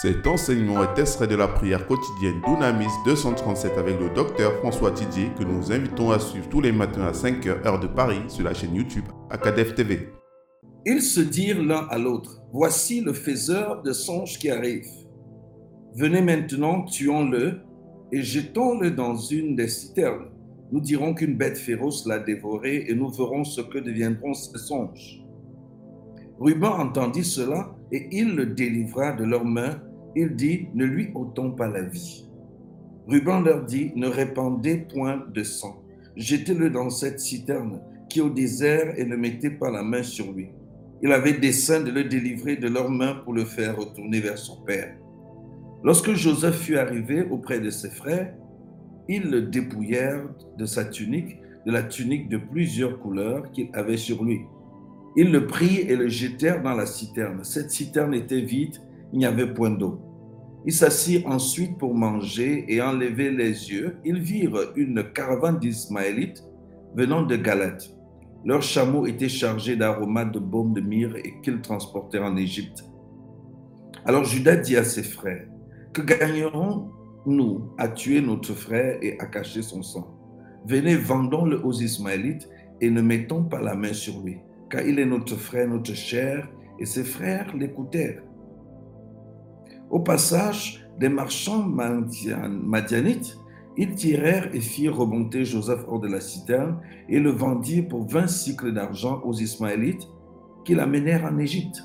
Cet enseignement est extrait de la prière quotidienne d'Unamis 237 avec le docteur François Didier que nous invitons à suivre tous les matins à 5h heure de Paris sur la chaîne YouTube Acadef TV. Ils se dirent l'un à l'autre, Voici le faiseur de songes qui arrive. Venez maintenant, tuons-le et jetons-le dans une des citernes. Nous dirons qu'une bête féroce l'a dévoré et nous verrons ce que deviendront ces songes. Ruben entendit cela et il le délivra de leurs mains. Il dit, ne lui ôtons pas la vie. Ruben leur dit, ne répandez point de sang. Jetez-le dans cette citerne qui est au désert et ne mettez pas la main sur lui. Il avait dessein de le délivrer de leurs mains pour le faire retourner vers son père. Lorsque Joseph fut arrivé auprès de ses frères, ils le dépouillèrent de sa tunique, de la tunique de plusieurs couleurs qu'il avait sur lui. Ils le prirent et le jetèrent dans la citerne. Cette citerne était vide, il n'y avait point d'eau. Ils s'assirent ensuite pour manger et enlever les yeux. Ils virent une caravane d'Ismaélites venant de Galate. Leurs chameaux étaient chargés d'aromates de baume de myrrhe et qu'ils transportèrent en Égypte. Alors Judas dit à ses frères, Que gagnerons-nous à tuer notre frère et à cacher son sang? Venez, vendons-le aux Ismaélites et ne mettons pas la main sur lui car il est notre frère, notre chair, et ses frères l'écoutèrent. Au passage des marchands madianites, ils tirèrent et firent remonter Joseph hors de la citerne et le vendirent pour vingt cycles d'argent aux Ismaélites qui l'amenèrent en Égypte.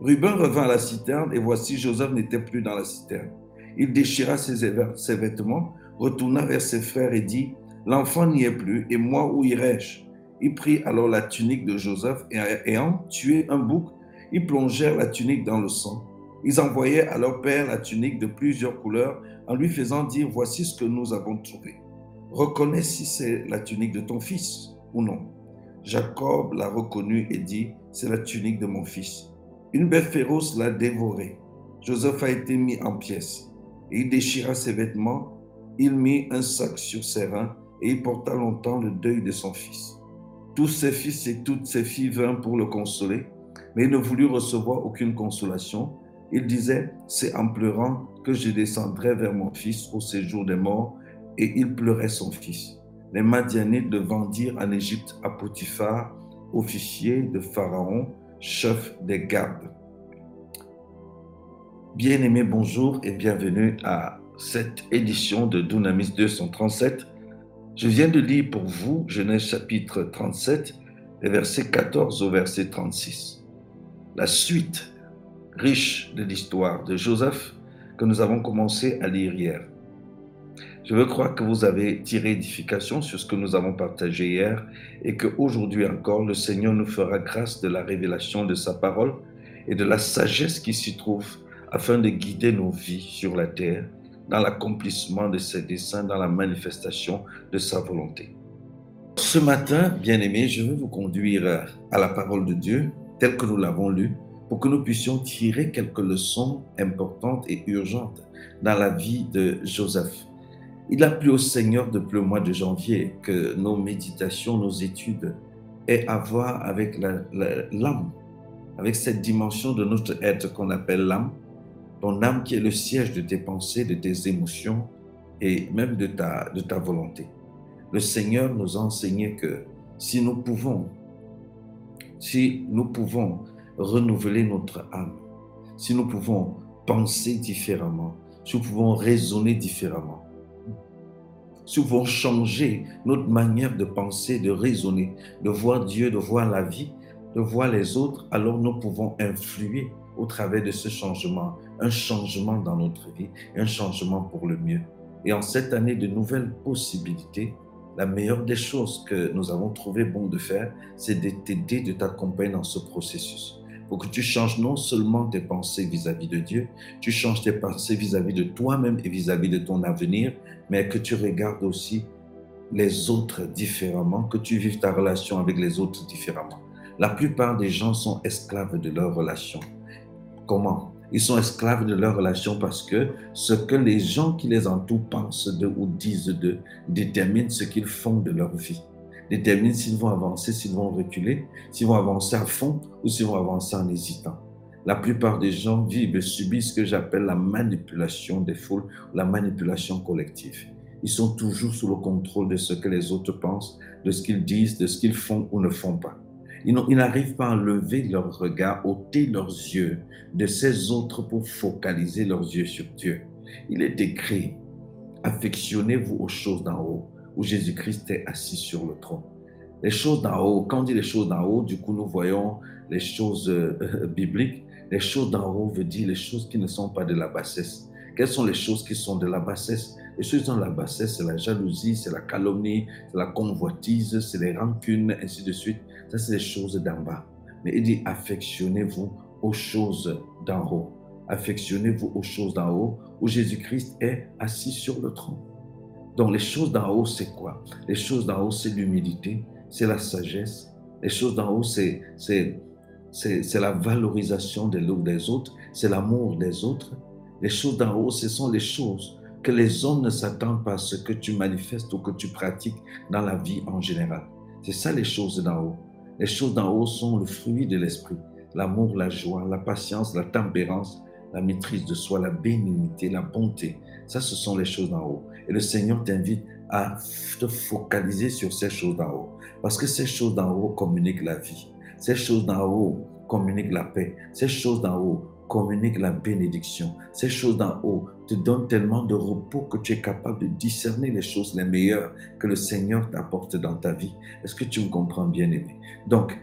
Ruben revint à la citerne et voici Joseph n'était plus dans la citerne. Il déchira ses, vêtements, retourna vers ses frères et dit, L'enfant n'y est plus, et moi où irai-je? Il prit alors la tunique de Joseph et ayant tué un bouc, ils plongèrent la tunique dans le sang. Ils envoyaient à leur père la tunique de plusieurs couleurs en lui faisant dire, voici ce que nous avons trouvé. Reconnais si c'est la tunique de ton fils ou non. Jacob l'a reconnue et dit, c'est la tunique de mon fils. Une bête féroce l'a dévoré. Joseph a été mis en pièces. Il déchira ses vêtements, il mit un sac sur ses reins et il porta longtemps le deuil de son fils. Tous ses fils et toutes ses filles vinrent pour le consoler, mais il ne voulut recevoir aucune consolation. Il disait, c'est en pleurant que je descendrai vers mon fils au séjour des morts, et il pleurait son fils. Les Madianites le vendirent en Égypte à Potiphar, officier de Pharaon, chef des gardes. Bien-aimés, bonjour et bienvenue à cette édition de Dunamis 237 je viens de lire pour vous Genèse chapitre 37, les versets 14 au verset 36. La suite riche de l'histoire de Joseph que nous avons commencé à lire hier. Je veux croire que vous avez tiré édification sur ce que nous avons partagé hier et qu'aujourd'hui encore, le Seigneur nous fera grâce de la révélation de sa parole et de la sagesse qui s'y trouve afin de guider nos vies sur la terre dans l'accomplissement de ses desseins, dans la manifestation de sa volonté. Ce matin, bien-aimés, je veux vous conduire à la parole de Dieu telle que nous l'avons lue pour que nous puissions tirer quelques leçons importantes et urgentes dans la vie de Joseph. Il a plu au Seigneur depuis le mois de janvier que nos méditations, nos études aient à voir avec l'âme, avec cette dimension de notre être qu'on appelle l'âme, ton âme qui est le siège de tes pensées, de tes émotions et même de ta, de ta volonté. Le Seigneur nous a enseigné que si nous pouvons, si nous pouvons renouveler notre âme, si nous pouvons penser différemment, si nous pouvons raisonner différemment, si nous pouvons changer notre manière de penser, de raisonner, de voir Dieu, de voir la vie, de voir les autres, alors nous pouvons influer au travers de ce changement, un changement dans notre vie, un changement pour le mieux. Et en cette année de nouvelles possibilités, la meilleure des choses que nous avons trouvé bon de faire, c'est de t'aider, de t'accompagner dans ce processus. Pour que tu changes non seulement tes pensées vis-à-vis de Dieu, tu changes tes pensées vis-à-vis de toi-même et vis-à-vis de ton avenir, mais que tu regardes aussi les autres différemment, que tu vives ta relation avec les autres différemment. La plupart des gens sont esclaves de leur relation. Comment? Ils sont esclaves de leur relation parce que ce que les gens qui les entourent pensent d'eux ou disent d'eux détermine ce qu'ils font de leur vie. Détermine s'ils vont avancer, s'ils vont reculer, s'ils vont avancer à fond ou s'ils vont avancer en hésitant. La plupart des gens vivent et subissent ce que j'appelle la manipulation des foules, la manipulation collective. Ils sont toujours sous le contrôle de ce que les autres pensent, de ce qu'ils disent, de ce qu'ils font ou ne font pas. Ils n'arrivent pas à lever leur regard, ôter leurs yeux de ces autres pour focaliser leurs yeux sur Dieu. Il est écrit, affectionnez-vous aux choses d'en haut, où Jésus-Christ est assis sur le trône. Les choses d'en haut, quand on dit les choses d'en haut, du coup nous voyons les choses euh, bibliques, les choses d'en haut veut dire les choses qui ne sont pas de la bassesse. Quelles sont les choses qui sont de la bassesse? Les choses dans la bassesse, c'est la jalousie, c'est la calomnie, c'est la convoitise, c'est les rancunes, ainsi de suite. Ça, c'est les choses d'en bas. Mais il dit affectionnez-vous aux choses d'en haut. Affectionnez-vous aux choses d'en haut où Jésus-Christ est assis sur le trône. Donc les choses d'en haut, c'est quoi? Les choses d'en haut, c'est l'humilité, c'est la sagesse. Les choses d'en haut, c'est c'est la valorisation des, des autres, c'est l'amour des autres. Les choses d'en haut, ce sont les choses que les hommes ne s'attendent pas à ce que tu manifestes ou que tu pratiques dans la vie en général. C'est ça les choses d'en haut. Les choses d'en haut sont le fruit de l'esprit. L'amour, la joie, la patience, la tempérance, la maîtrise de soi, la bénignité, la bonté. Ça, ce sont les choses d'en haut. Et le Seigneur t'invite à te focaliser sur ces choses d'en haut. Parce que ces choses d'en haut communiquent la vie. Ces choses d'en haut communiquent la paix. Ces choses d'en haut communiquent la bénédiction. Ces choses d'en haut te donnent tellement de repos que tu es capable de discerner les choses les meilleures que le Seigneur t'apporte dans ta vie. Est-ce que tu me comprends bien aimé Donc,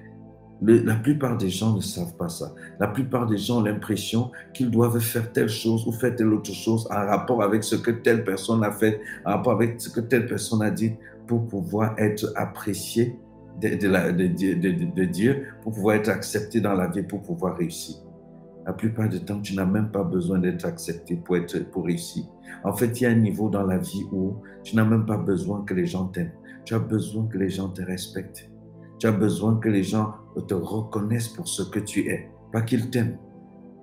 la plupart des gens ne savent pas ça. La plupart des gens ont l'impression qu'ils doivent faire telle chose ou faire telle autre chose en rapport avec ce que telle personne a fait, en rapport avec ce que telle personne a dit pour pouvoir être apprécié de, de, Dieu pour pouvoir être accepté dans la vie, pour pouvoir réussir. La plupart du temps, tu n'as même pas besoin d'être accepté pour, être, pour réussir. En fait, il y a un niveau dans la vie où tu n'as même pas besoin que les gens t'aiment. Tu as besoin que les gens te respectent. Tu as besoin que les gens te reconnaissent pour ce que tu es, pas qu'ils t'aiment.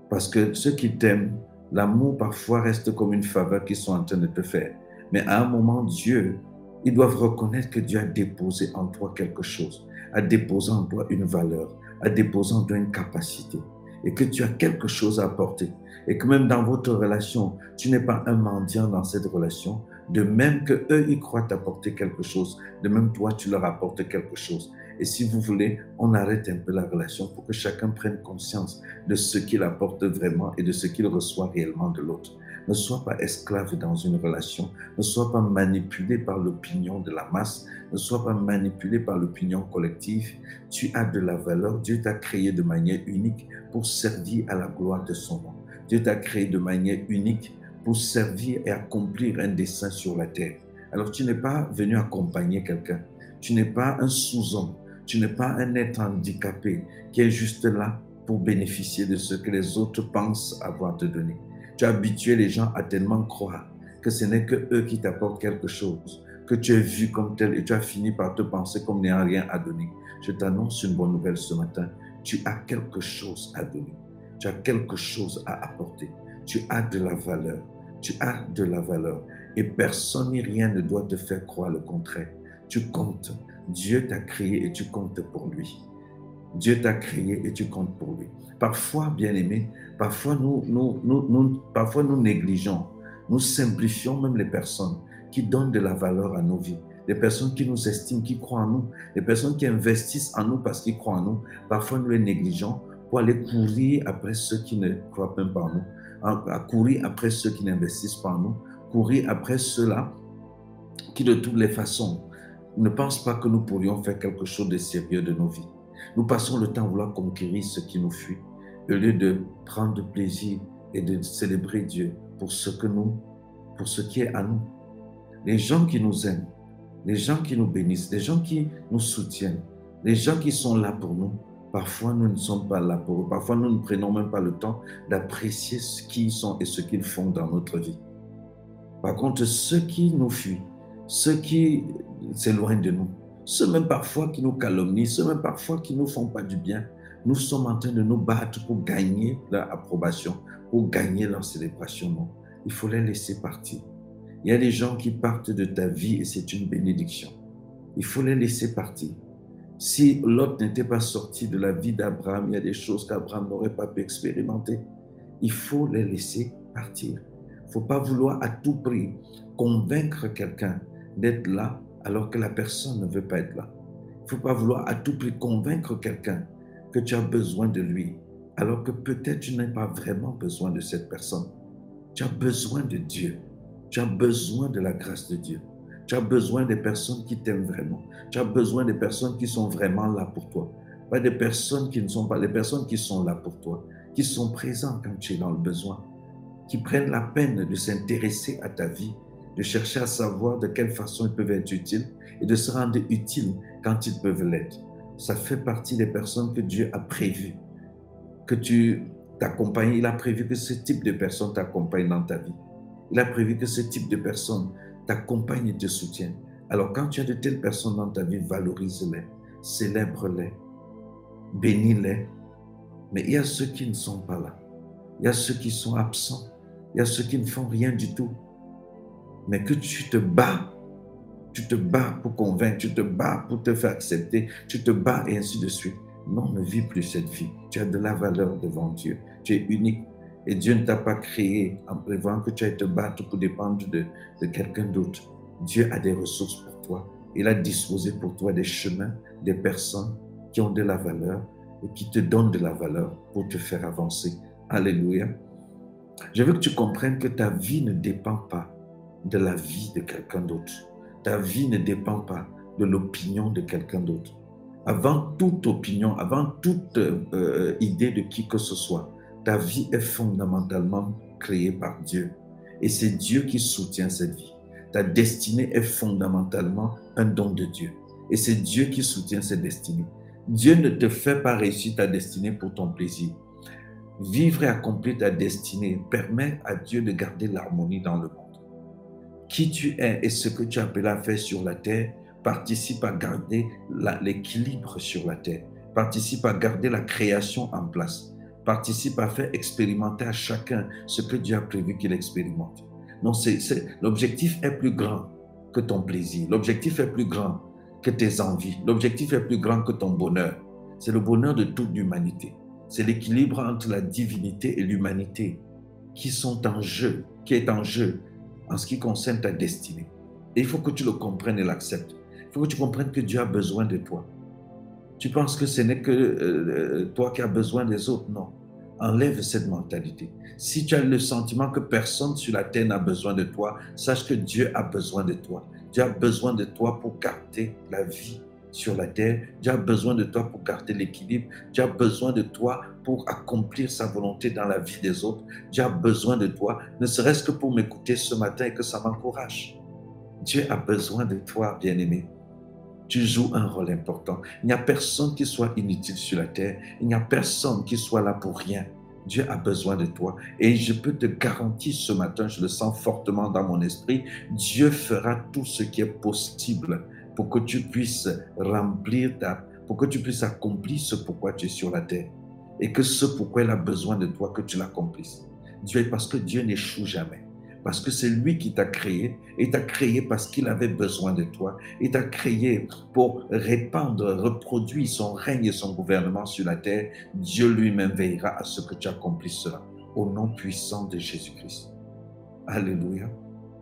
Parce que ceux qui t'aiment, l'amour parfois reste comme une faveur qu'ils sont en train de te faire. Mais à un moment, Dieu ils doivent reconnaître que Dieu a déposé en toi quelque chose, a déposé en toi une valeur, a déposé en toi une capacité, et que tu as quelque chose à apporter. Et que même dans votre relation, tu n'es pas un mendiant dans cette relation, de même que eux, ils croient t'apporter quelque chose, de même toi, tu leur apportes quelque chose. Et si vous voulez, on arrête un peu la relation pour que chacun prenne conscience de ce qu'il apporte vraiment et de ce qu'il reçoit réellement de l'autre. Ne sois pas esclave dans une relation. Ne sois pas manipulé par l'opinion de la masse. Ne sois pas manipulé par l'opinion collective. Tu as de la valeur. Dieu t'a créé de manière unique pour servir à la gloire de son nom. Dieu t'a créé de manière unique pour servir et accomplir un dessein sur la terre. Alors tu n'es pas venu accompagner quelqu'un. Tu n'es pas un sous-homme. Tu n'es pas un être handicapé qui est juste là pour bénéficier de ce que les autres pensent avoir te donné. Tu as habitué les gens à tellement croire que ce n'est que eux qui t'apportent quelque chose, que tu es vu comme tel et tu as fini par te penser comme n'ayant rien à donner. Je t'annonce une bonne nouvelle ce matin. Tu as quelque chose à donner. Tu as quelque chose à apporter. Tu as de la valeur. Tu as de la valeur. Et personne ni rien ne doit te faire croire le contraire. Tu comptes. Dieu t'a créé et tu comptes pour lui. Dieu t'a créé et tu comptes pour lui. Parfois, bien aimé, parfois nous, nous, nous, parfois nous négligeons, nous simplifions même les personnes qui donnent de la valeur à nos vies, les personnes qui nous estiment, qui croient en nous, les personnes qui investissent en nous parce qu'ils croient en nous. Parfois, nous les négligeons pour aller courir après ceux qui ne croient même pas en nous, à courir après ceux qui n'investissent pas en nous, courir après ceux-là qui, de toutes les façons, ne pensent pas que nous pourrions faire quelque chose de sérieux de nos vies. Nous passons le temps à vouloir conquérir ce qui nous fuit, au lieu de prendre plaisir et de célébrer Dieu pour ce que nous, pour ce qui est à nous. Les gens qui nous aiment, les gens qui nous bénissent, les gens qui nous soutiennent, les gens qui sont là pour nous, parfois nous ne sommes pas là pour eux. Parfois nous ne prenons même pas le temps d'apprécier ce qu'ils sont et ce qu'ils font dans notre vie. Par contre, ceux qui nous fuient, ceux qui s'éloignent de nous, ceux même parfois qui nous calomnient, ceux même parfois qui nous font pas du bien, nous sommes en train de nous battre pour gagner leur approbation, pour gagner leur célébration. Non, il faut les laisser partir. Il y a des gens qui partent de ta vie et c'est une bénédiction. Il faut les laisser partir. Si Lot n'était pas sorti de la vie d'Abraham, il y a des choses qu'Abraham n'aurait pas pu expérimenter. Il faut les laisser partir. Il ne faut pas vouloir à tout prix convaincre quelqu'un d'être là alors que la personne ne veut pas être là. Il ne faut pas vouloir à tout prix convaincre quelqu'un que tu as besoin de lui alors que peut-être tu n'as pas vraiment besoin de cette personne. Tu as besoin de Dieu. Tu as besoin de la grâce de Dieu. Tu as besoin des personnes qui t'aiment vraiment. Tu as besoin des personnes qui sont vraiment là pour toi. Pas des personnes qui ne sont pas, des personnes qui sont là pour toi, qui sont présentes quand tu es dans le besoin, qui prennent la peine de s'intéresser à ta vie, de chercher à savoir de quelle façon ils peuvent être utiles et de se rendre utiles quand ils peuvent l'être. Ça fait partie des personnes que Dieu a prévues, que tu t'accompagnes. Il a prévu que ce type de personnes t'accompagnent dans ta vie. Il a prévu que ce type de personnes t'accompagne et te soutient. Alors quand tu as de telles personnes dans ta vie, valorise-les, célèbre-les, bénis-les. Mais il y a ceux qui ne sont pas là. Il y a ceux qui sont absents. Il y a ceux qui ne font rien du tout. Mais que tu te bats. Tu te bats pour convaincre, tu te bats pour te faire accepter, tu te bats et ainsi de suite. Non, ne vis plus cette vie. Tu as de la valeur devant Dieu. Tu es unique. Et Dieu ne t'a pas créé en prévoyant que tu ailles te battre pour dépendre de, de quelqu'un d'autre. Dieu a des ressources pour toi. Il a disposé pour toi des chemins, des personnes qui ont de la valeur et qui te donnent de la valeur pour te faire avancer. Alléluia. Je veux que tu comprennes que ta vie ne dépend pas de la vie de quelqu'un d'autre. Ta vie ne dépend pas de l'opinion de quelqu'un d'autre. Avant toute opinion, avant toute euh, idée de qui que ce soit, ta vie est fondamentalement créée par Dieu. Et c'est Dieu qui soutient cette vie. Ta destinée est fondamentalement un don de Dieu. Et c'est Dieu qui soutient cette destinée. Dieu ne te fait pas réussir ta destinée pour ton plaisir. Vivre et accomplir ta destinée permet à Dieu de garder l'harmonie dans le monde. Qui tu es et ce que tu appelles à faire sur la terre participe à garder l'équilibre sur la terre, participe à garder la création en place participe à faire expérimenter à chacun ce que Dieu a prévu qu'il expérimente. Non, l'objectif est plus grand que ton plaisir. L'objectif est plus grand que tes envies. L'objectif est plus grand que ton bonheur. C'est le bonheur de toute l'humanité. C'est l'équilibre entre la divinité et l'humanité qui sont en jeu, qui est en jeu en ce qui concerne ta destinée. Et il faut que tu le comprennes et l'acceptes. Il faut que tu comprennes que Dieu a besoin de toi. Tu penses que ce n'est que euh, toi qui as besoin des autres? Non. Enlève cette mentalité. Si tu as le sentiment que personne sur la terre n'a besoin de toi, sache que Dieu a besoin de toi. Dieu a besoin de toi pour garder la vie sur la terre. Dieu a besoin de toi pour garder l'équilibre. Dieu a besoin de toi pour accomplir sa volonté dans la vie des autres. Dieu a besoin de toi, ne serait-ce que pour m'écouter ce matin et que ça m'encourage. Dieu a besoin de toi, bien-aimé tu joues un rôle important. Il n'y a personne qui soit inutile sur la terre. Il n'y a personne qui soit là pour rien. Dieu a besoin de toi. Et je peux te garantir ce matin, je le sens fortement dans mon esprit, Dieu fera tout ce qui est possible pour que tu puisses remplir ta, pour que tu puisses accomplir ce pourquoi tu es sur la terre. Et que ce pourquoi il a besoin de toi, que tu l'accomplisses. Dieu, parce que Dieu n'échoue jamais parce que c'est lui qui t'a créé, et t'a créé parce qu'il avait besoin de toi, et t'a créé pour répandre, reproduire son règne et son gouvernement sur la terre. Dieu lui-même veillera à ce que tu accomplisses cela, au nom puissant de Jésus-Christ. Alléluia.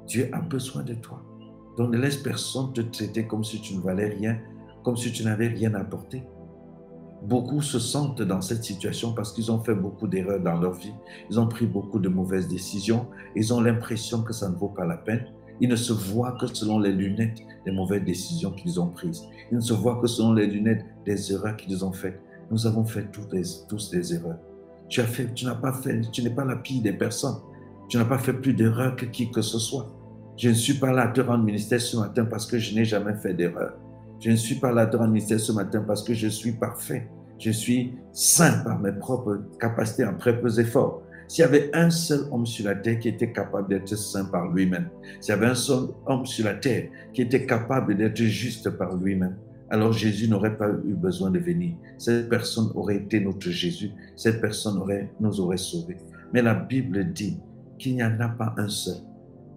Dieu a besoin de toi. Donc ne laisse personne te traiter comme si tu ne valais rien, comme si tu n'avais rien apporté. Beaucoup se sentent dans cette situation parce qu'ils ont fait beaucoup d'erreurs dans leur vie. Ils ont pris beaucoup de mauvaises décisions. Ils ont l'impression que ça ne vaut pas la peine. Ils ne se voient que selon les lunettes des mauvaises décisions qu'ils ont prises. Ils ne se voient que selon les lunettes des erreurs qu'ils ont faites. Nous avons fait tous des, erreurs. Tu tu n'as pas fait, tu n'es pas la pire des personnes. Tu n'as pas fait plus d'erreurs que qui que ce soit. Je ne suis pas là à te rendre ministère ce matin parce que je n'ai jamais fait d'erreur. Je ne suis pas là dans le ministère ce matin parce que je suis parfait. Je suis saint par mes propres capacités, en très peu efforts. S'il y avait un seul homme sur la terre qui était capable d'être saint par lui-même, s'il y avait un seul homme sur la terre qui était capable d'être juste par lui-même, alors Jésus n'aurait pas eu besoin de venir. Cette personne aurait été notre Jésus. Cette personne nous aurait sauvés. Mais la Bible dit qu'il n'y en a pas un seul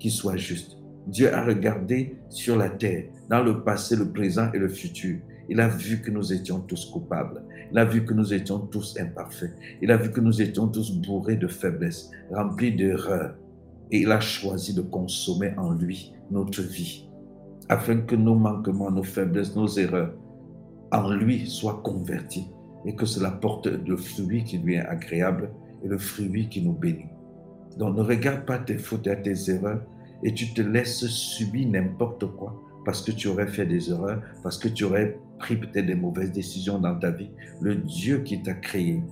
qui soit juste. Dieu a regardé sur la terre, dans le passé, le présent et le futur. Il a vu que nous étions tous coupables. Il a vu que nous étions tous imparfaits. Il a vu que nous étions tous bourrés de faiblesses, remplis d'erreurs. Et il a choisi de consommer en lui notre vie, afin que nos manquements, nos faiblesses, nos erreurs, en lui soient convertis et que cela porte le fruit qui lui est agréable et le fruit qui nous bénit. Donc ne regarde pas tes fautes et tes erreurs et tu te laisses subir n'importe quoi parce que tu aurais fait des erreurs, parce que tu aurais pris peut-être des mauvaises décisions dans ta vie. Le Dieu qui t'a créé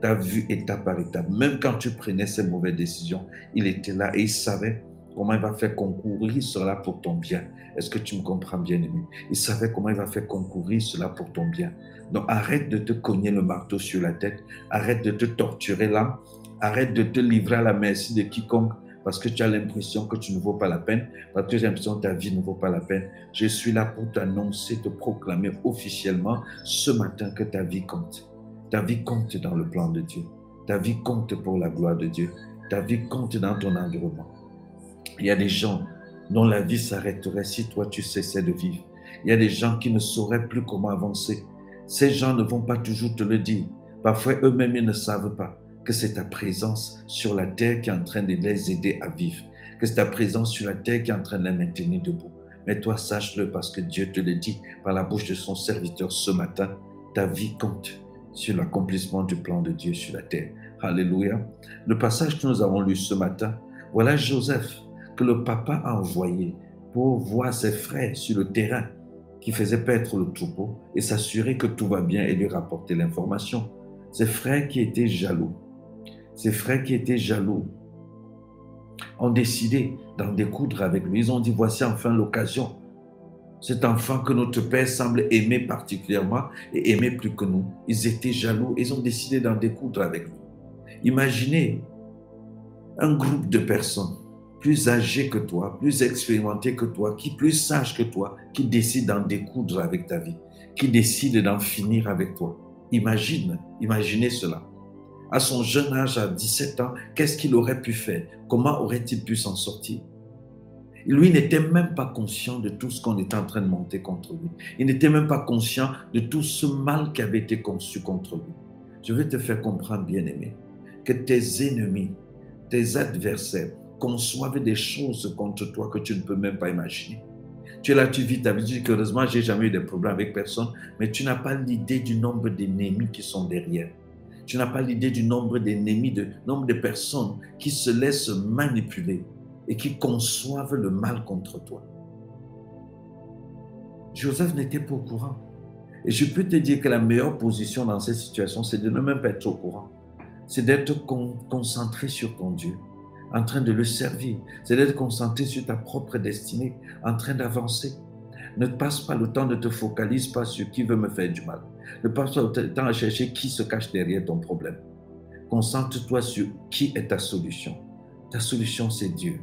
t'a vu étape par étape. Même quand tu prenais ces mauvaises décisions, il était là et il savait comment il va faire concourir cela pour ton bien. Est-ce que tu me comprends bien, aimé Il savait comment il va faire concourir cela pour ton bien. Donc arrête de te cogner le marteau sur la tête, arrête de te torturer là, arrête de te livrer à la merci de quiconque parce que tu as l'impression que tu ne vaux pas la peine, parce que tu as l'impression que ta vie ne vaut pas la peine. Je suis là pour t'annoncer, te proclamer officiellement ce matin que ta vie compte. Ta vie compte dans le plan de Dieu. Ta vie compte pour la gloire de Dieu. Ta vie compte dans ton environnement. Il y a des gens dont la vie s'arrêterait si toi tu cessais de vivre. Il y a des gens qui ne sauraient plus comment avancer. Ces gens ne vont pas toujours te le dire. Parfois eux-mêmes ils ne savent pas que c'est ta présence sur la terre qui est en train de les aider à vivre, que c'est ta présence sur la terre qui est en train de les maintenir debout. Mais toi, sache-le parce que Dieu te le dit par la bouche de son serviteur ce matin, ta vie compte sur l'accomplissement du plan de Dieu sur la terre. Alléluia. Le passage que nous avons lu ce matin, voilà Joseph que le papa a envoyé pour voir ses frères sur le terrain qui faisaient paître le troupeau et s'assurer que tout va bien et lui rapporter l'information. Ses frères qui étaient jaloux ses frères qui étaient jaloux ont décidé d'en découdre avec lui. Ils ont dit, voici enfin l'occasion. Cet enfant que notre Père semble aimer particulièrement et aimer plus que nous. Ils étaient jaloux. Ils ont décidé d'en découdre avec lui. Imaginez un groupe de personnes plus âgées que toi, plus expérimentées que toi, qui plus sages que toi, qui décident d'en découdre avec ta vie, qui décident d'en finir avec toi. Imagine, imaginez cela à son jeune âge, à 17 ans, qu'est-ce qu'il aurait pu faire? Comment aurait-il pu s'en sortir? Lui n'était même pas conscient de tout ce qu'on était en train de monter contre lui. Il n'était même pas conscient de tout ce mal qui avait été conçu contre lui. Je vais te faire comprendre, bien-aimé, que tes ennemis, tes adversaires conçoivent des choses contre toi que tu ne peux même pas imaginer. Tu es là, tu vis ta vie, tu dis que heureusement, j'ai jamais eu de problème avec personne, mais tu n'as pas l'idée du nombre d'ennemis qui sont derrière. Tu n'as pas l'idée du nombre d'ennemis, du nombre de personnes qui se laissent manipuler et qui conçoivent le mal contre toi. Joseph n'était pas au courant. Et je peux te dire que la meilleure position dans cette situation, c'est de ne même pas être au courant. C'est d'être concentré sur ton Dieu, en train de le servir. C'est d'être concentré sur ta propre destinée, en train d'avancer. Ne passe pas le temps, ne te focalise pas sur qui veut me faire du mal. Ne passe pas le temps à chercher qui se cache derrière ton problème. Concentre-toi sur qui est ta solution. Ta solution, c'est Dieu.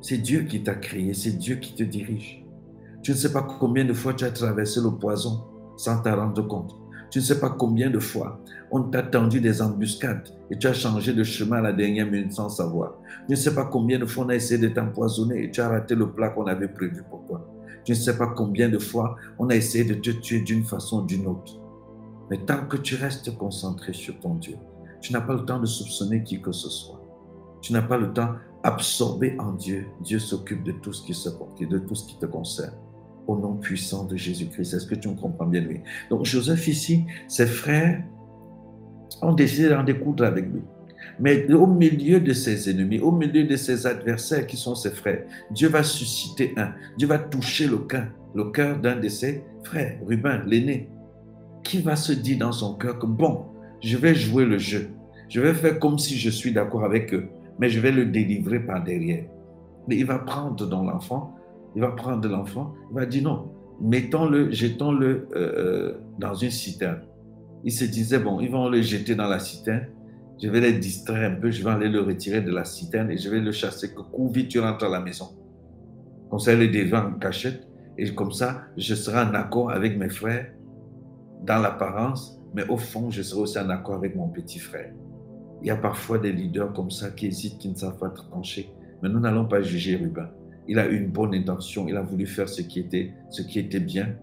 C'est Dieu qui t'a créé, c'est Dieu qui te dirige. Tu ne sais pas combien de fois tu as traversé le poison sans t'en rendre compte. Tu ne sais pas combien de fois on t'a tendu des embuscades et tu as changé de chemin à la dernière minute sans savoir. Tu ne sais pas combien de fois on a essayé de t'empoisonner et tu as raté le plat qu'on avait prévu pour. Tu ne sais pas combien de fois on a essayé de te tuer d'une façon ou d'une autre. Mais tant que tu restes concentré sur ton Dieu, tu n'as pas le temps de soupçonner qui que ce soit. Tu n'as pas le temps absorbé en Dieu. Dieu s'occupe de tout ce qui se porte, de tout ce qui te concerne. Au nom puissant de Jésus-Christ. Est-ce que tu me comprends bien, lui? Donc, Joseph ici, ses frères ont décidé d'en découdre avec lui. Mais au milieu de ses ennemis, au milieu de ses adversaires qui sont ses frères, Dieu va susciter un. Dieu va toucher le cœur, le cœur d'un de ses frères, Ruben, l'aîné, qui va se dire dans son cœur que bon, je vais jouer le jeu. Je vais faire comme si je suis d'accord avec eux, mais je vais le délivrer par derrière. Mais il va prendre dans l'enfant, il va prendre l'enfant, il va dire non, mettons-le, jetons-le euh, euh, dans une citerne. Il se disait, bon, ils vont le jeter dans la citerne, je vais les distraire un peu, je vais aller le retirer de la citerne et je vais le chasser. Que cours vite, tu rentres à la maison. Comme ça, il est devant en cachette et comme ça, je serai en accord avec mes frères dans l'apparence, mais au fond, je serai aussi en accord avec mon petit frère. Il y a parfois des leaders comme ça qui hésitent, qui ne savent pas trancher. Mais nous n'allons pas juger Ruben. Il a une bonne intention, il a voulu faire ce qui était, ce qui était bien,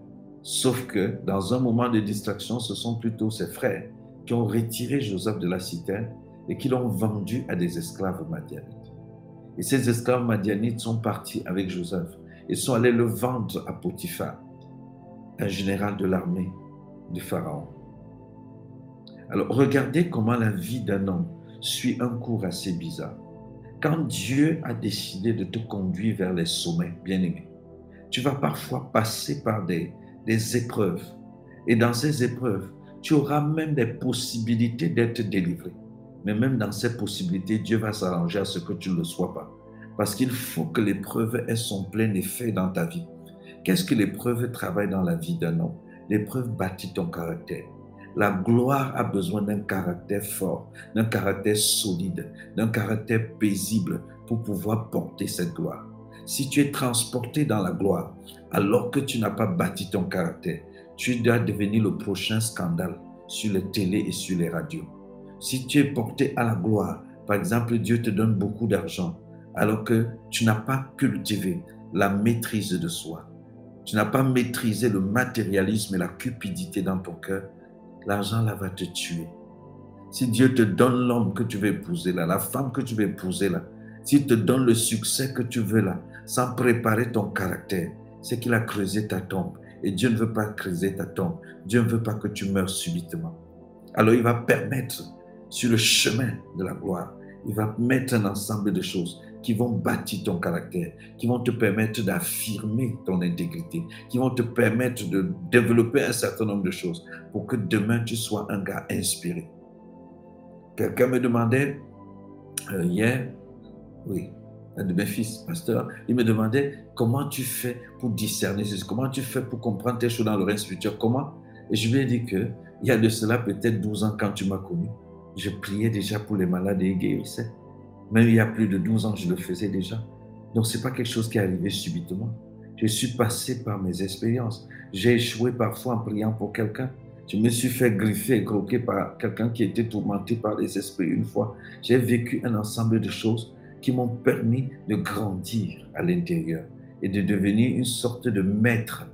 Sauf que dans un moment de distraction, ce sont plutôt ses frères qui ont retiré Joseph de la citerne et qui l'ont vendu à des esclaves madianites. Et ces esclaves madianites sont partis avec Joseph et sont allés le vendre à Potiphar, un général de l'armée du Pharaon. Alors regardez comment la vie d'un homme suit un cours assez bizarre. Quand Dieu a décidé de te conduire vers les sommets, bien-aimé, tu vas parfois passer par des épreuves. Et dans ces épreuves, tu auras même des possibilités d'être délivré. Mais même dans ces possibilités, Dieu va s'arranger à ce que tu ne le sois pas. Parce qu'il faut que l'épreuve ait son plein effet dans ta vie. Qu'est-ce que l'épreuve travaille dans la vie d'un homme? L'épreuve bâtit ton caractère. La gloire a besoin d'un caractère fort, d'un caractère solide, d'un caractère paisible pour pouvoir porter cette gloire. Si tu es transporté dans la gloire alors que tu n'as pas bâti ton caractère, tu dois devenir le prochain scandale sur les télés et sur les radios. Si tu es porté à la gloire, par exemple, Dieu te donne beaucoup d'argent alors que tu n'as pas cultivé la maîtrise de soi. Tu n'as pas maîtrisé le matérialisme et la cupidité dans ton cœur, l'argent là va te tuer. Si Dieu te donne l'homme que tu veux épouser là, la femme que tu veux épouser là, s'il te donne le succès que tu veux là, sans préparer ton caractère, c'est qu'il a creusé ta tombe. Et Dieu ne veut pas creuser ta tombe. Dieu ne veut pas que tu meurs subitement. Alors il va permettre sur le chemin de la gloire, il va mettre un ensemble de choses qui vont bâtir ton caractère, qui vont te permettre d'affirmer ton intégrité, qui vont te permettre de développer un certain nombre de choses pour que demain tu sois un gars inspiré. Quelqu'un me demandait euh, hier, oui, de mes fils, pasteur, il me demandait comment tu fais pour discerner comment tu fais pour comprendre tes choses dans le règne spirituel, comment? Et je lui ai dit que il y a de cela peut-être 12 ans quand tu m'as connu, je priais déjà pour les malades et guérissais. Même il y a plus de 12 ans, je le faisais déjà. Donc, ce n'est pas quelque chose qui est arrivé subitement. Je suis passé par mes expériences. J'ai échoué parfois en priant pour quelqu'un. Je me suis fait griffer et croquer par quelqu'un qui était tourmenté par les esprits une fois. J'ai vécu un ensemble de choses qui m'ont permis de grandir à l'intérieur et de devenir une sorte de maître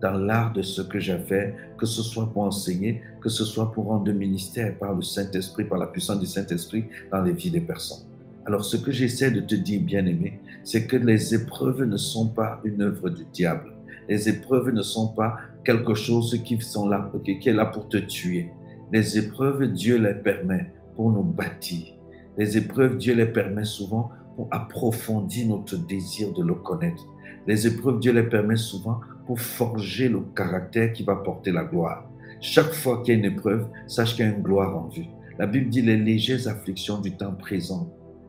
dans l'art de ce que j'avais, que ce soit pour enseigner, que ce soit pour rendre ministère par le Saint-Esprit, par la puissance du Saint-Esprit dans les vies des personnes. Alors ce que j'essaie de te dire, bien-aimé, c'est que les épreuves ne sont pas une œuvre du diable. Les épreuves ne sont pas quelque chose qui, sont là, qui est là pour te tuer. Les épreuves, Dieu les permet pour nous bâtir. Les épreuves, Dieu les permet souvent pour approfondir notre désir de le connaître. Les épreuves, Dieu les permet souvent pour forger le caractère qui va porter la gloire. Chaque fois qu'il y a une épreuve, sache qu'il y a une gloire en vue. La Bible dit les légères afflictions du temps présent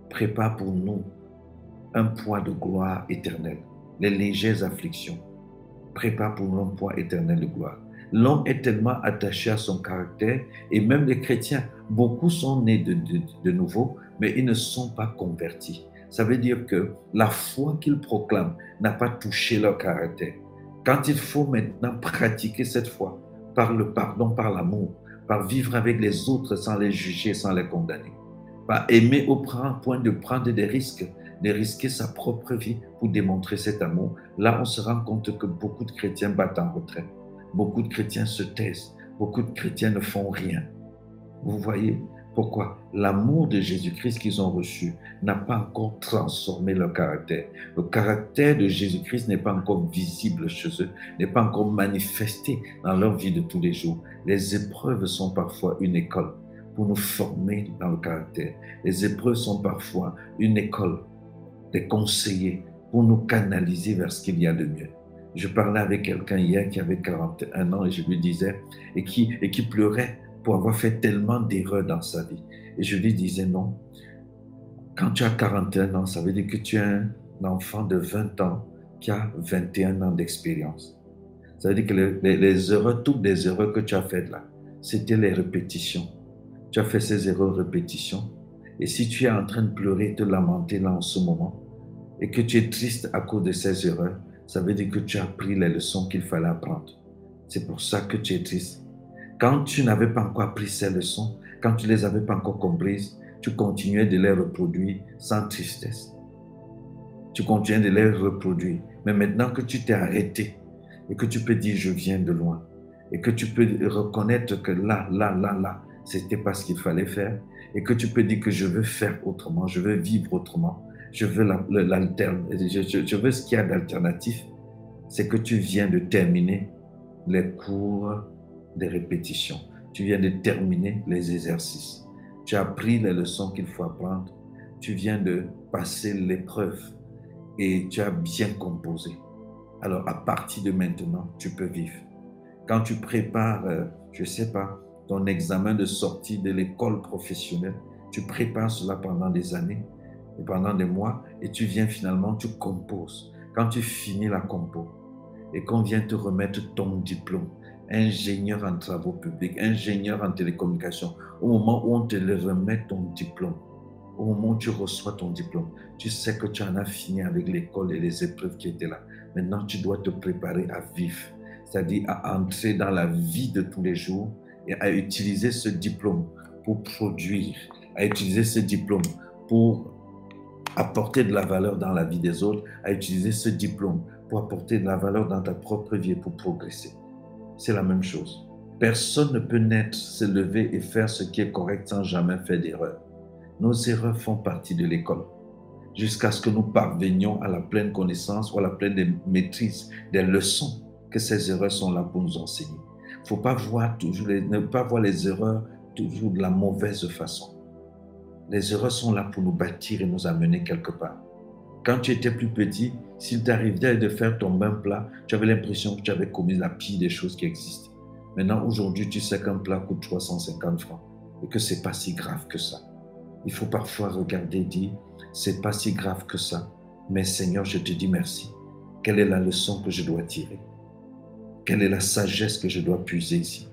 prépare pour nous un poids de gloire éternelle. Les légères afflictions prépare pour nous un poids éternel de gloire. L'homme est tellement attaché à son caractère, et même les chrétiens, beaucoup sont nés de, nouveau, mais ils ne sont pas convertis. Ça veut dire que la foi qu'ils proclament n'a pas touché leur caractère. Quand il faut maintenant pratiquer cette foi par le pardon, par l'amour, par vivre avec les autres sans les juger, sans les condamner, pas aimer au point de prendre des risques, de risquer sa propre vie pour démontrer cet amour, là on se rend compte que beaucoup de chrétiens battent en retraite. Beaucoup de chrétiens se taisent. Beaucoup de chrétiens ne font rien. Vous voyez pourquoi L'amour de Jésus-Christ qu'ils ont reçu n'a pas encore transformé leur caractère. Le caractère de Jésus-Christ n'est pas encore visible chez eux, n'est pas encore manifesté dans leur vie de tous les jours. Les épreuves sont parfois une école pour nous former dans le caractère. Les épreuves sont parfois une école, des conseillers pour nous canaliser vers ce qu'il y a de mieux. Je parlais avec quelqu'un hier qui avait 41 ans et je lui disais, et qui, et qui pleurait pour avoir fait tellement d'erreurs dans sa vie. Et je lui disais non. Quand tu as 41 ans, ça veut dire que tu es un enfant de 20 ans qui a 21 ans d'expérience. Ça veut dire que les, les erreurs, toutes les erreurs que tu as faites là, c'était les répétitions tu as fait ces erreurs répétitions. Et si tu es en train de pleurer te lamenter là en ce moment, et que tu es triste à cause de ces erreurs, ça veut dire que tu as appris les leçons qu'il fallait apprendre. C'est pour ça que tu es triste. Quand tu n'avais pas encore appris ces leçons, quand tu les avais pas encore comprises, tu continuais de les reproduire sans tristesse. Tu continuais de les reproduire. Mais maintenant que tu t'es arrêté, et que tu peux dire je viens de loin et que tu peux reconnaître que là, là, là, là, c'était pas ce qu'il fallait faire et que tu peux dire que je veux faire autrement, je veux vivre autrement, je veux l'alternative, je, veux ce qu'il y a d'alternatif, c'est que tu viens de terminer les cours de répétition. Tu viens de terminer les exercices. Tu as appris les leçons qu'il faut apprendre. Tu viens de passer l'épreuve et tu as bien composé. Alors à partir de maintenant, tu peux vivre. Quand tu prépares, euh, je ne sais pas, ton examen de sortie de l'école professionnelle, tu prépares cela pendant des années et pendant des mois et tu viens finalement, tu composes. Quand tu finis la compo et qu'on vient te remettre ton diplôme, ingénieur en travaux publics, ingénieur en télécommunications, au moment où on te le remet ton diplôme, au moment où tu reçois ton diplôme, tu sais que tu en as fini avec l'école et les épreuves qui étaient là. Maintenant, tu dois te préparer à vivre, c'est-à-dire à entrer dans la vie de tous les jours et à utiliser ce diplôme pour produire, à utiliser ce diplôme pour apporter de la valeur dans la vie des autres, à utiliser ce diplôme pour apporter de la valeur dans ta propre vie et pour progresser. C'est la même chose. Personne ne peut naître, se lever et faire ce qui est correct sans jamais faire d'erreur. Nos erreurs font partie de l'école jusqu'à ce que nous parvenions à la pleine connaissance ou à la pleine maîtrise des leçons que ces erreurs sont là pour nous enseigner. Faut pas voir toujours ne pas voir les erreurs toujours de la mauvaise façon. Les erreurs sont là pour nous bâtir et nous amener quelque part. Quand tu étais plus petit, s'il t'arrivait de faire ton bain plat, tu avais l'impression que tu avais commis la pire des choses qui existent. Maintenant, aujourd'hui, tu sais qu'un plat coûte 350 francs et que c'est pas si grave que ça. Il faut parfois regarder et dire, c'est pas si grave que ça, mais Seigneur, je te dis merci. Quelle est la leçon que je dois tirer? Quelle est la sagesse que je dois puiser ici?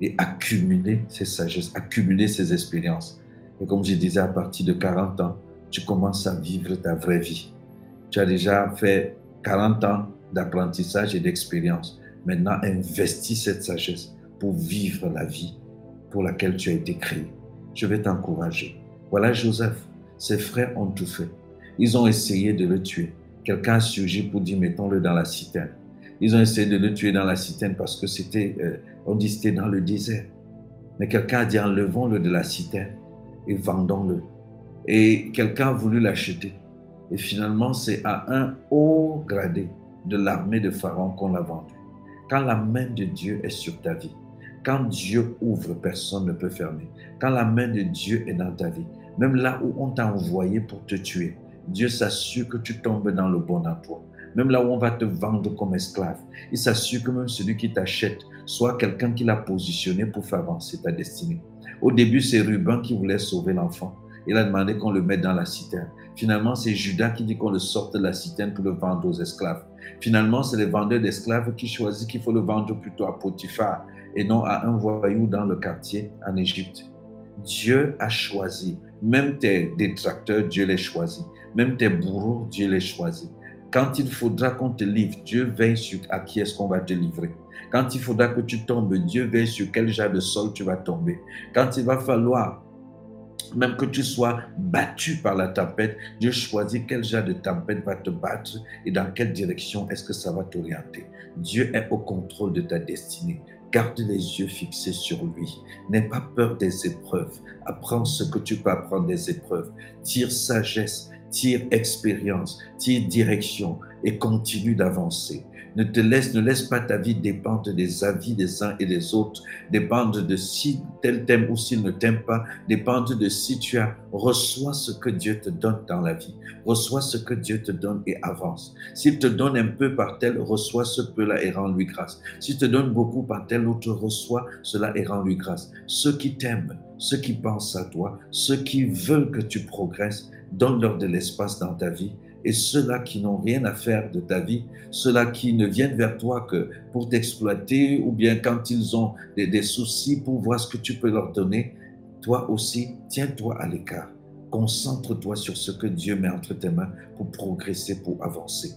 Et accumuler ces sagesses, accumuler ces expériences. Et comme je disais, à partir de 40 ans, tu commences à vivre ta vraie vie. Tu as déjà fait 40 ans d'apprentissage et d'expérience. Maintenant, investis cette sagesse pour vivre la vie pour laquelle tu as été créé. Je vais t'encourager. Voilà Joseph. Ses frères ont tout fait. Ils ont essayé de le tuer. Quelqu'un a surgi pour dire mettons-le dans la citerne. Ils ont essayé de le tuer dans la citerne parce que c'était, euh, on dit c'était dans le désert. Mais quelqu'un a dit enlevons-le de la citerne et vendons-le. Et quelqu'un a voulu l'acheter. Et finalement, c'est à un haut gradé de l'armée de Pharaon qu'on l'a vendu. Quand la main de Dieu est sur ta vie, quand Dieu ouvre, personne ne peut fermer. Quand la main de Dieu est dans ta vie, même là où on t'a envoyé pour te tuer, Dieu s'assure que tu tombes dans le bon emploi. Même là où on va te vendre comme esclave, il s'assure que même celui qui t'achète soit quelqu'un qui l'a positionné pour faire avancer ta destinée. Au début, c'est Ruben qui voulait sauver l'enfant. Il a demandé qu'on le mette dans la citerne. Finalement, c'est Judas qui dit qu'on le sorte de la citerne pour le vendre aux esclaves. Finalement, c'est les vendeurs d'esclaves qui choisissent qu'il faut le vendre plutôt à Potiphar et non à un voyou dans le quartier en Égypte. Dieu a choisi. Même tes détracteurs, Dieu les choisit. Même tes bourreaux, Dieu les choisit. Quand il faudra qu'on te livre, Dieu veille sur à qui est-ce qu'on va te livrer. Quand il faudra que tu tombes, Dieu veille sur quel genre de sol tu vas tomber. Quand il va falloir même que tu sois battu par la tempête, Dieu choisit quel genre de tempête va te battre et dans quelle direction est-ce que ça va t'orienter. Dieu est au contrôle de ta destinée. Garde les yeux fixés sur lui. N'aie pas peur des épreuves. Apprends ce que tu peux apprendre des épreuves. Tire sagesse, tire expérience, tire direction et continue d'avancer. Ne te laisse, ne laisse pas ta vie dépendre des avis des uns et des autres, dépendre de si tel t'aime ou s'il ne t'aime pas, dépendre de si tu as, reçois ce que Dieu te donne dans la vie, reçois ce que Dieu te donne et avance. S'il te donne un peu par tel, reçois ce peu-là et rends-lui grâce. S'il te donne beaucoup par tel autre, reçois cela et rends-lui grâce. Ceux qui t'aiment, ceux qui pensent à toi, ceux qui veulent que tu progresses, donne-leur de l'espace dans ta vie et ceux-là qui n'ont rien à faire de ta vie, ceux-là qui ne viennent vers toi que pour t'exploiter ou bien quand ils ont des, soucis pour voir ce que tu peux leur donner, toi aussi, tiens-toi à l'écart. Concentre-toi sur ce que Dieu met entre tes mains pour progresser, pour avancer.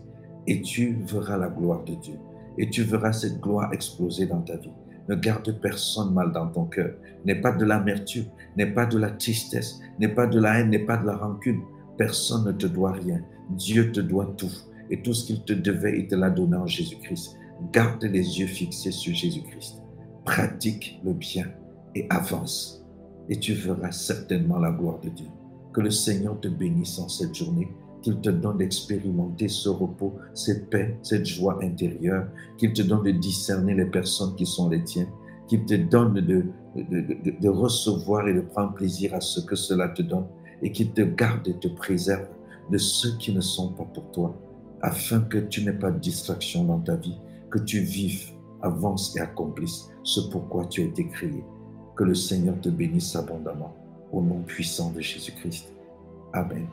Et tu verras la gloire de Dieu. Et tu verras cette gloire exploser dans ta vie. Ne garde personne mal dans ton cœur. N'est pas de l'amertume, n'est pas de la tristesse, n'est pas de la haine, n'est pas de la rancune. Personne ne te doit rien. Dieu te doit tout. Et tout ce qu'il te devait, il te l'a donné en Jésus-Christ. Garde les yeux fixés sur Jésus-Christ. Pratique le bien et avance. Et tu verras certainement la gloire de Dieu. Que le Seigneur te bénisse en cette journée qu'il te donne d'expérimenter ce repos, cette paix, cette joie intérieure, qu'il te donne de discerner les personnes qui sont les tiennes, qu'il te donne de, recevoir et de prendre plaisir à ce que cela te donne, et qu'il te garde et te préserve de ceux qui ne sont pas pour toi, afin que tu n'aies pas de distraction dans ta vie, que tu vives, avances et accomplisses ce pourquoi tu as été créé. Que le Seigneur te bénisse abondamment, au nom puissant de Jésus-Christ. Amen.